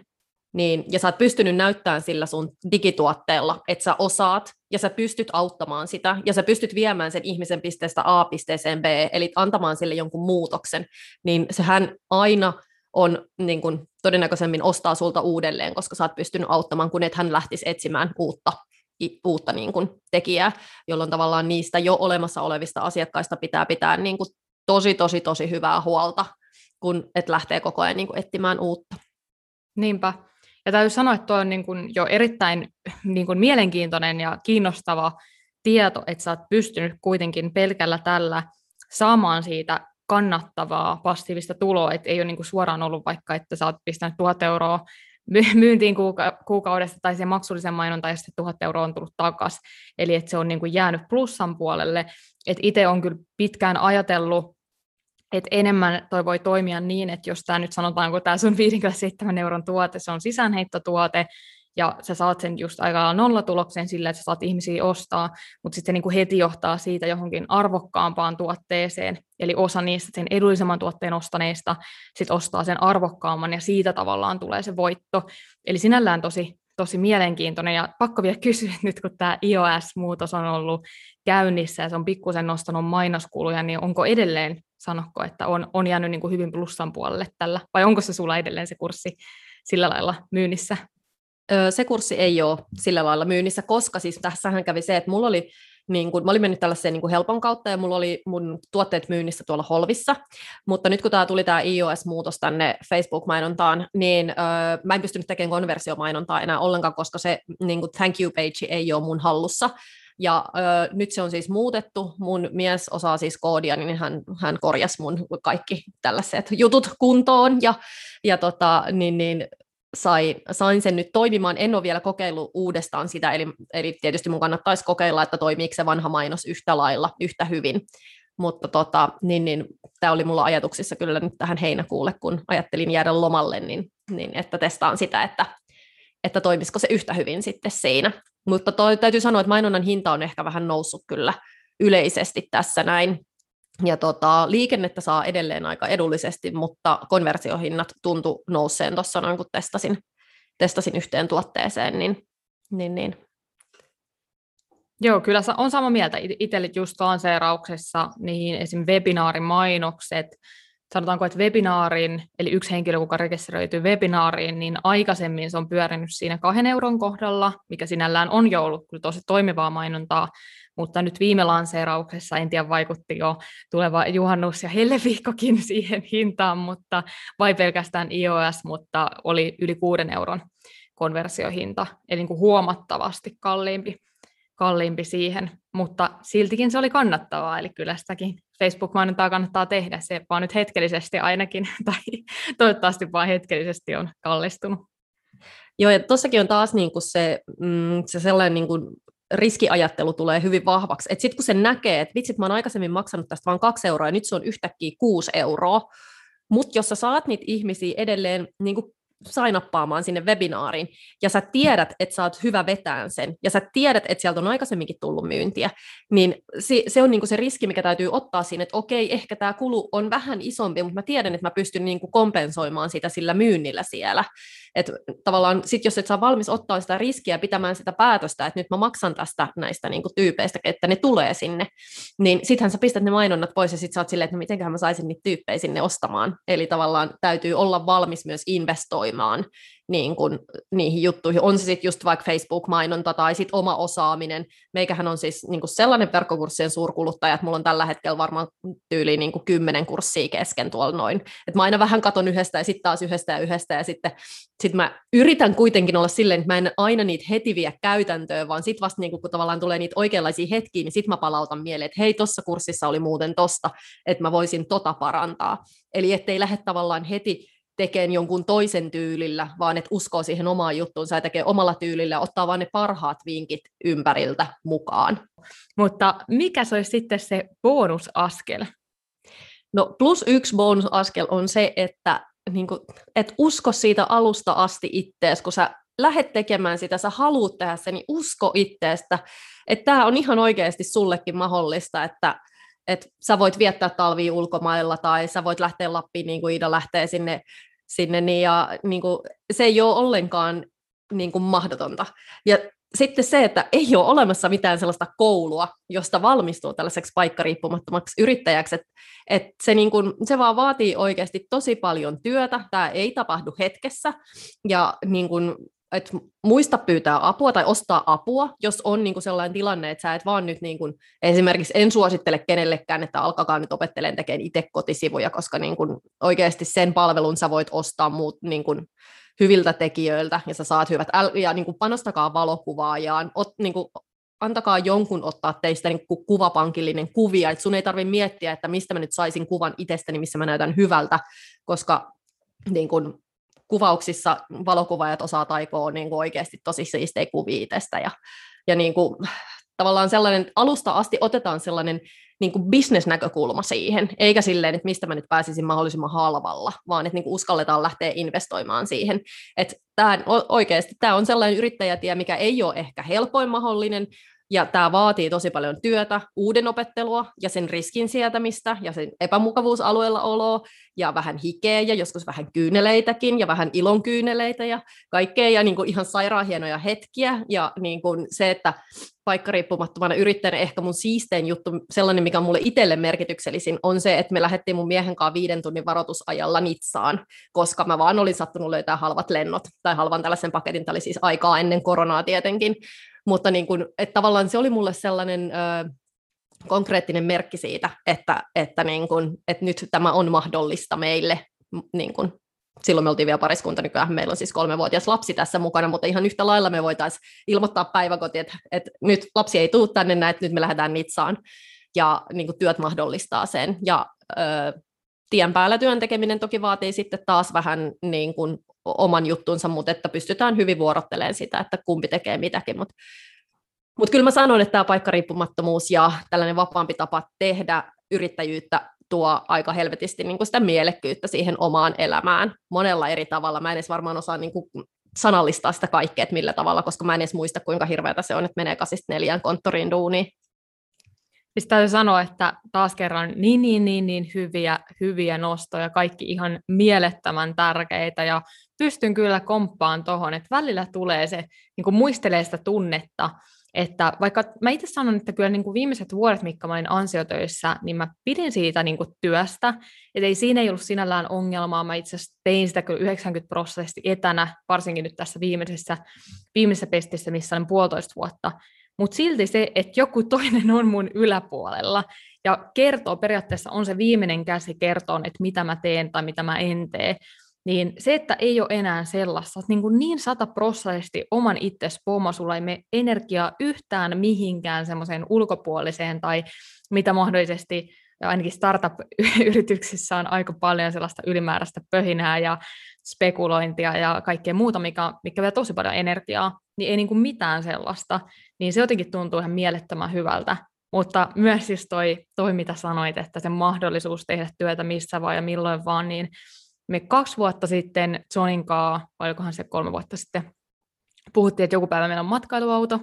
niin, ja sä oot pystynyt näyttämään sillä sun digituotteella, että sä osaat, ja sä pystyt auttamaan sitä, ja sä pystyt viemään sen ihmisen pisteestä A pisteeseen B, eli antamaan sille jonkun muutoksen, niin sehän aina on niin kun, todennäköisemmin ostaa sulta uudelleen, koska sä oot pystynyt auttamaan, kun et hän lähtisi etsimään uutta, uutta niin kun, tekijää, jolloin tavallaan niistä jo olemassa olevista asiakkaista pitää pitää niin kun, tosi, tosi, tosi hyvää huolta, kun et lähtee koko ajan niin kun, etsimään uutta. Niinpä. Ja täytyy sanoa, että tuo on niin kuin jo erittäin niin kuin mielenkiintoinen ja kiinnostava tieto, että sä oot pystynyt kuitenkin pelkällä tällä saamaan siitä kannattavaa passiivista tuloa, että ei ole niin suoraan ollut vaikka, että sä oot pistänyt tuhat euroa myyntiin kuuka- kuukaudesta tai sen maksullisen mainonta ja sitten tuhat euroa on tullut takaisin. Eli että se on niin kuin jäänyt plussan puolelle. Itse on kyllä pitkään ajatellut, että enemmän toi voi toimia niin, että jos tämä nyt sanotaan, kun tämä sun 57 euron tuote, se on sisäänheittotuote, ja sä saat sen just aika nollatuloksen sillä, että sä saat ihmisiä ostaa, mutta sitten se niin kuin heti johtaa siitä johonkin arvokkaampaan tuotteeseen, eli osa niistä sen edullisemman tuotteen ostaneista sit ostaa sen arvokkaamman, ja siitä tavallaan tulee se voitto. Eli sinällään tosi, tosi mielenkiintoinen, ja pakko vielä kysyä nyt, kun tämä iOS-muutos on ollut käynnissä, ja se on pikkusen nostanut mainoskuluja, niin onko edelleen sanokko, että on, on jäänyt niin kuin hyvin plussan puolelle tällä, vai onko se sulla edelleen se kurssi sillä lailla myynnissä? Se kurssi ei ole sillä lailla myynnissä, koska siis tässähän kävi se, että mulla oli niin kun, mä olin mennyt tällaiseen niin helpon kautta ja mulla oli mun tuotteet myynnissä tuolla Holvissa, mutta nyt kun tämä tuli tämä iOS-muutos tänne Facebook-mainontaan, niin öö, mä en pystynyt tekemään konversiomainontaa enää ollenkaan, koska se niin kuin thank you page ei ole mun hallussa, ja ö, nyt se on siis muutettu. Mun mies osaa siis koodia, niin hän, hän korjasi mun kaikki tällaiset jutut kuntoon. Ja, ja tota, niin, niin, sai, sain sen nyt toimimaan. En ole vielä kokeillut uudestaan sitä, eli, eli tietysti mun kannattaisi kokeilla, että toimiiko se vanha mainos yhtä lailla, yhtä hyvin. Mutta tota, niin, niin, tämä oli mulla ajatuksissa kyllä nyt tähän heinäkuulle, kun ajattelin jäädä lomalle, niin, niin että testaan sitä, että, että toimisiko se yhtä hyvin sitten siinä. Mutta toi, täytyy sanoa, että mainonnan hinta on ehkä vähän noussut kyllä yleisesti tässä näin. Ja tota, liikennettä saa edelleen aika edullisesti, mutta konversiohinnat tuntu nousseen tuossa noin, kun testasin, testasin yhteen tuotteeseen, niin, niin, niin. Joo, kyllä on sama mieltä. Itselle just lanseerauksessa niin esim. webinaarimainokset, sanotaanko, että webinaarin, eli yksi henkilö, joka rekisteröityy webinaariin, niin aikaisemmin se on pyörinyt siinä kahden euron kohdalla, mikä sinällään on jo ollut kyllä tosi toimivaa mainontaa, mutta nyt viime lanseerauksessa, en tiedä vaikutti jo tuleva juhannus ja helleviikkokin siihen hintaan, mutta vai pelkästään iOS, mutta oli yli kuuden euron konversiohinta, eli niin kuin huomattavasti kalliimpi, kalliimpi siihen, mutta siltikin se oli kannattavaa, eli kyllä sitäkin Facebook-mainontaa kannattaa tehdä, se vaan nyt hetkellisesti ainakin, tai toivottavasti vaan hetkellisesti on kallistunut. Joo, ja tuossakin on taas niin kuin se, mm, se sellainen niin kuin riskiajattelu tulee hyvin vahvaksi. Sitten kun se näkee, että vitsit, mä oon aikaisemmin maksanut tästä vain kaksi euroa ja nyt se on yhtäkkiä kuusi euroa, mutta jos sä saat niitä ihmisiä edelleen niin sainappaamaan sinne webinaariin, ja sä tiedät, että sä oot hyvä vetään sen, ja sä tiedät, että sieltä on aikaisemminkin tullut myyntiä, niin se, se on niinku se riski, mikä täytyy ottaa siinä, että okei, ehkä tämä kulu on vähän isompi, mutta mä tiedän, että mä pystyn niinku kompensoimaan sitä sillä myynnillä siellä. Et tavallaan sit jos et saa valmis ottaa sitä riskiä pitämään sitä päätöstä, että nyt mä maksan tästä näistä niinku tyypeistä, että ne tulee sinne, niin sittenhän sä pistät ne mainonnat pois, ja sit sä oot silleen, että no mitenköhän mä saisin niitä tyyppejä sinne ostamaan. Eli tavallaan täytyy olla valmis myös investoimaan niin kuin, niihin juttuihin. On se sitten just vaikka Facebook-mainonta tai sitten oma osaaminen. Meikähän on siis niin kuin sellainen verkkokurssien suurkuluttaja, että mulla on tällä hetkellä varmaan tyyliin niin kuin kymmenen kurssia kesken tuolla noin. Et mä aina vähän katon yhdestä ja sitten taas yhdestä ja yhdestä ja sitten sit mä yritän kuitenkin olla silleen, että mä en aina niitä heti vie käytäntöön, vaan sitten vasta niin kuin, kun tavallaan tulee niitä oikeanlaisia hetkiä, niin sitten mä palautan mieleen, että hei, tuossa kurssissa oli muuten tosta, että mä voisin tota parantaa. Eli ettei lähde tavallaan heti tekemään jonkun toisen tyylillä, vaan että uskoo siihen omaan juttuunsa ja tekee omalla tyylillä ja ottaa vain ne parhaat vinkit ympäriltä mukaan. Mutta mikä se olisi sitten se bonusaskel? No plus yksi bonusaskel on se, että niin kuin, et usko siitä alusta asti ittees, kun sä lähdet tekemään sitä, sä haluat tehdä sen, niin usko itteestä, että tämä on ihan oikeasti sullekin mahdollista, että että sä voit viettää talvia ulkomailla tai sä voit lähteä Lappiin niin kuin Ida lähtee sinne sinne, niin, ja niin kuin, se ei ole ollenkaan niin kuin mahdotonta. Ja sitten se, että ei ole olemassa mitään sellaista koulua, josta valmistuu tällaiseksi paikkariippumattomaksi yrittäjäksi, että et se, niin kun, se vaan vaatii oikeasti tosi paljon työtä, tämä ei tapahdu hetkessä, ja niin kun, et muista pyytää apua tai ostaa apua, jos on niin sellainen tilanne, että sä et vaan nyt niin kun, esimerkiksi en suosittele kenellekään, että alkakaa nyt opettelemaan tekemään itse kotisivuja, koska niin kun, oikeasti sen palvelun sä voit ostaa muut niin kun, hyviltä tekijöiltä ja sä saat hyvät, ja niin kuin panostakaa valokuvaajaan, ot, niin kuin, antakaa jonkun ottaa teistä niin kuin kuvapankillinen kuvia, että sun ei tarvitse miettiä, että mistä mä nyt saisin kuvan itsestäni, missä mä näytän hyvältä, koska niin kuin, kuvauksissa valokuvaajat osaa taikoa niin kuin oikeasti tosi siistejä kuvia ja, ja niin kuin, tavallaan sellainen, alusta asti otetaan sellainen niin kuin bisnesnäkökulma siihen, eikä silleen, että mistä mä nyt pääsisin mahdollisimman halvalla, vaan että niin kuin uskalletaan lähteä investoimaan siihen. Että tämä, oikeasti tämä on sellainen yrittäjätie, mikä ei ole ehkä helpoin mahdollinen, ja tämä vaatii tosi paljon työtä, uuden opettelua ja sen riskin sietämistä ja sen epämukavuusalueella oloa ja vähän hikeä ja joskus vähän kyyneleitäkin ja vähän ilon kyyneleitä ja kaikkea ja niin kuin ihan sairaan hienoja hetkiä. Ja niin kuin se, että paikkariippumattomana yrittäjänä ehkä mun siistein juttu, sellainen mikä on mulle itselle merkityksellisin, on se, että me lähdettiin mun miehen kanssa viiden tunnin varoitusajalla Nitsaan, koska mä vaan olin sattunut löytää halvat lennot tai halvan tällaisen paketin, tämä oli siis aikaa ennen koronaa tietenkin, mutta niin kuin, että tavallaan se oli mulle sellainen ö, konkreettinen merkki siitä, että, että, niin kuin, että nyt tämä on mahdollista meille. Niin kuin, silloin me oltiin vielä pariskunta, nykyään meillä on siis kolmevuotias lapsi tässä mukana, mutta ihan yhtä lailla me voitaisiin ilmoittaa päiväkotiin, että, että nyt lapsi ei tule tänne näin, että nyt me lähdetään Nitsaan, ja niin kuin työt mahdollistaa sen. Ja ö, tien päällä työn tekeminen toki vaatii sitten taas vähän niin kuin oman juttunsa, mutta että pystytään hyvin vuorottelemaan sitä, että kumpi tekee mitäkin. Mutta mut kyllä mä sanon, että tämä paikkariippumattomuus ja tällainen vapaampi tapa tehdä yrittäjyyttä tuo aika helvetisti niin sitä mielekkyyttä siihen omaan elämään monella eri tavalla. Mä en edes varmaan osaa niin kuin sanallistaa sitä kaikkea, että millä tavalla, koska mä en edes muista, kuinka hirveätä se on, että menee kasista neljään konttoriin duuniin. Siis täytyy sanoa, että taas kerran niin, niin, niin, niin hyviä, hyviä nostoja, kaikki ihan mielettömän tärkeitä ja pystyn kyllä komppaan tuohon, että välillä tulee se, niin kuin muistelee sitä tunnetta, että vaikka mä itse sanon, että kyllä niin kuin viimeiset vuodet, mitkä mä olin ansiotöissä, niin mä pidin siitä niin kuin työstä, että ei siinä ei ollut sinällään ongelmaa, mä itse asiassa tein sitä kyllä 90 prosenttia etänä, varsinkin nyt tässä viimeisessä, viimeisessä pestissä, missä olen puolitoista vuotta, mutta silti se, että joku toinen on mun yläpuolella ja kertoo, periaatteessa on se viimeinen käsi kertoo, että mitä mä teen tai mitä mä en tee, niin se, että ei ole enää sellaista, että niin, kuin niin sataprosenttisesti oman itses pomo, sulla ei mene energiaa yhtään mihinkään semmoiseen ulkopuoliseen tai mitä mahdollisesti ainakin startup-yrityksissä on aika paljon sellaista ylimääräistä pöhinää ja spekulointia ja kaikkea muuta, mikä, mikä vie tosi paljon energiaa, niin ei niin kuin mitään sellaista, niin se jotenkin tuntuu ihan mielettömän hyvältä. Mutta myös siis toi, toi, mitä sanoit, että se mahdollisuus tehdä työtä missä vaan ja milloin vaan, niin me kaksi vuotta sitten Johnin kanssa, vai olikohan se kolme vuotta sitten, puhuttiin, että joku päivä meillä on matkailuauto,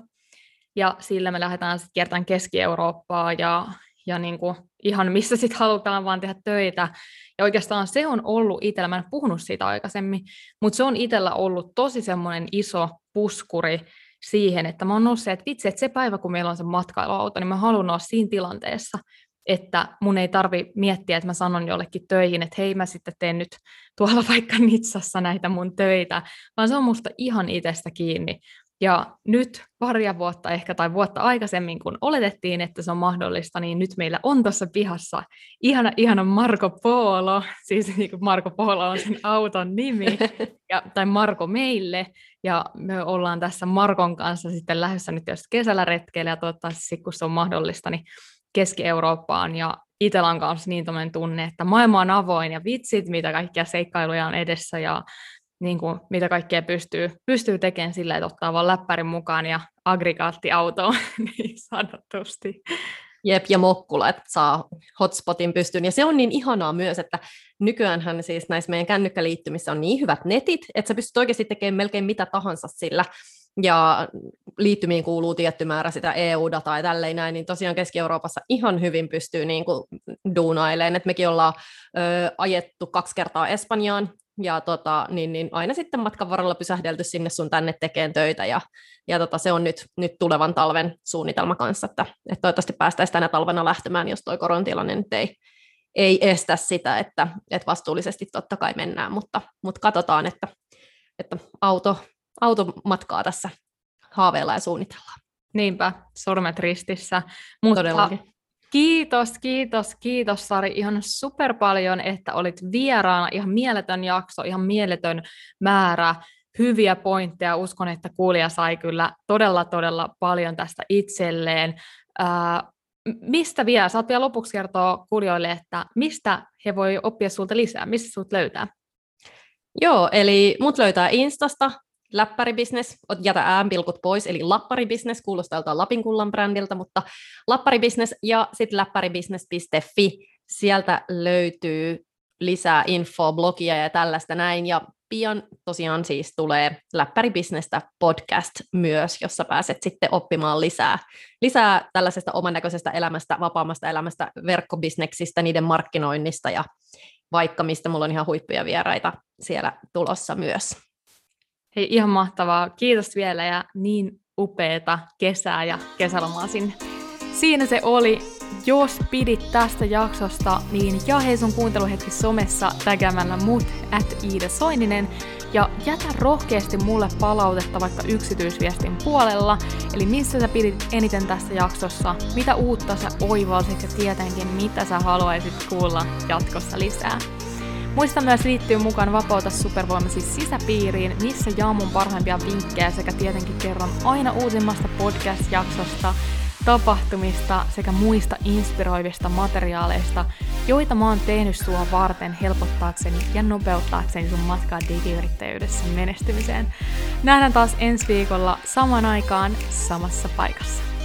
ja sillä me lähdetään sitten kiertämään Keski-Eurooppaa ja, ja niin kuin ihan missä sitten halutaan vaan tehdä töitä. Ja oikeastaan se on ollut itsellä, mä en puhunut siitä aikaisemmin, mutta se on itsellä ollut tosi semmoinen iso puskuri siihen, että mä oon se, että vitsi, että se päivä, kun meillä on se matkailuauto, niin mä haluan olla siinä tilanteessa, että mun ei tarvi miettiä, että mä sanon jollekin töihin, että hei mä sitten teen nyt tuolla vaikka Nitsassa näitä mun töitä, vaan se on musta ihan itsestä kiinni. Ja nyt paria vuotta ehkä tai vuotta aikaisemmin, kun oletettiin, että se on mahdollista, niin nyt meillä on tuossa pihassa ihana, ihana Marko Polo, siis niin kuin Marko Polo on sen auton nimi, ja, tai Marko meille, ja me ollaan tässä Markon kanssa sitten lähdössä nyt jos kesällä retkeillä, ja toivottavasti kun se on mahdollista, niin Keski-Eurooppaan ja Itelan kanssa niin tunne, että maailma on avoin ja vitsit, mitä kaikkia seikkailuja on edessä ja niin kuin, mitä kaikkea pystyy, pystyy tekemään sillä, että ottaa vaan läppärin mukaan ja aggregaattiautoon niin sanotusti. Jep, ja mokkula, että saa hotspotin pystyyn. Ja se on niin ihanaa myös, että nykyäänhän siis näissä meidän kännykkäliittymissä on niin hyvät netit, että sä pystyt oikeasti tekemään melkein mitä tahansa sillä ja liittymiin kuuluu tietty määrä sitä EU-dataa ja tälleen näin, niin tosiaan Keski-Euroopassa ihan hyvin pystyy niin kuin duunailemaan, että mekin ollaan ö, ajettu kaksi kertaa Espanjaan, ja tota, niin, niin aina sitten matkan varrella pysähdelty sinne sun tänne tekemään töitä, ja, ja tota, se on nyt, nyt tulevan talven suunnitelma kanssa, että, että toivottavasti päästäisiin tänä talvena lähtemään, jos tuo korontilanne nyt ei, ei estä sitä, että, että vastuullisesti totta kai mennään, mutta, mutta katsotaan, että, että auto, automatkaa tässä haaveilla ja suunnitellaan. Niinpä, sormet ristissä. Mutta Todellakin. Kiitos, kiitos, kiitos Sari ihan super paljon, että olit vieraana. Ihan mieletön jakso, ihan mieletön määrä hyviä pointteja. Uskon, että kuulija sai kyllä todella, todella paljon tästä itselleen. Ää, mistä vielä? Saat vielä lopuksi kertoa kuulijoille, että mistä he voi oppia sulta lisää, mistä sut löytää? Joo, eli mut löytää Instasta läppäribisnes, jätä äänpilkut pois, eli lapparibisnes kuulostaa joltain Lapinkullan brändiltä, mutta lapparibisnes ja sitten läppäribisnes.fi, sieltä löytyy lisää infoa, blogia ja tällaista näin, ja pian tosiaan siis tulee Läppäribisnestä podcast myös, jossa pääset sitten oppimaan lisää, lisää tällaisesta oman näköisestä elämästä, vapaammasta elämästä, verkkobisneksistä, niiden markkinoinnista ja vaikka mistä. Mulla on ihan huippuja vieraita siellä tulossa myös. Hei, ihan mahtavaa. Kiitos vielä ja niin upeeta kesää ja kesälomaa sinne. Siinä se oli. Jos pidit tästä jaksosta, niin jahe sun kuunteluhetki somessa tägämällä mut at Iida Soininen ja jätä rohkeasti mulle palautetta vaikka yksityisviestin puolella, eli missä sä pidit eniten tästä jaksossa, mitä uutta sä oivalsit ja tietenkin mitä sä haluaisit kuulla jatkossa lisää. Muista myös liittyä mukaan Vapauta supervoimasi sisäpiiriin, missä jaan mun parhaimpia vinkkejä sekä tietenkin kerron aina uusimmasta podcast-jaksosta, tapahtumista sekä muista inspiroivista materiaaleista, joita mä oon tehnyt sua varten helpottaakseni ja nopeuttaakseni sun matkaa digiyrittäjyydessä menestymiseen. Nähdään taas ensi viikolla saman aikaan samassa paikassa.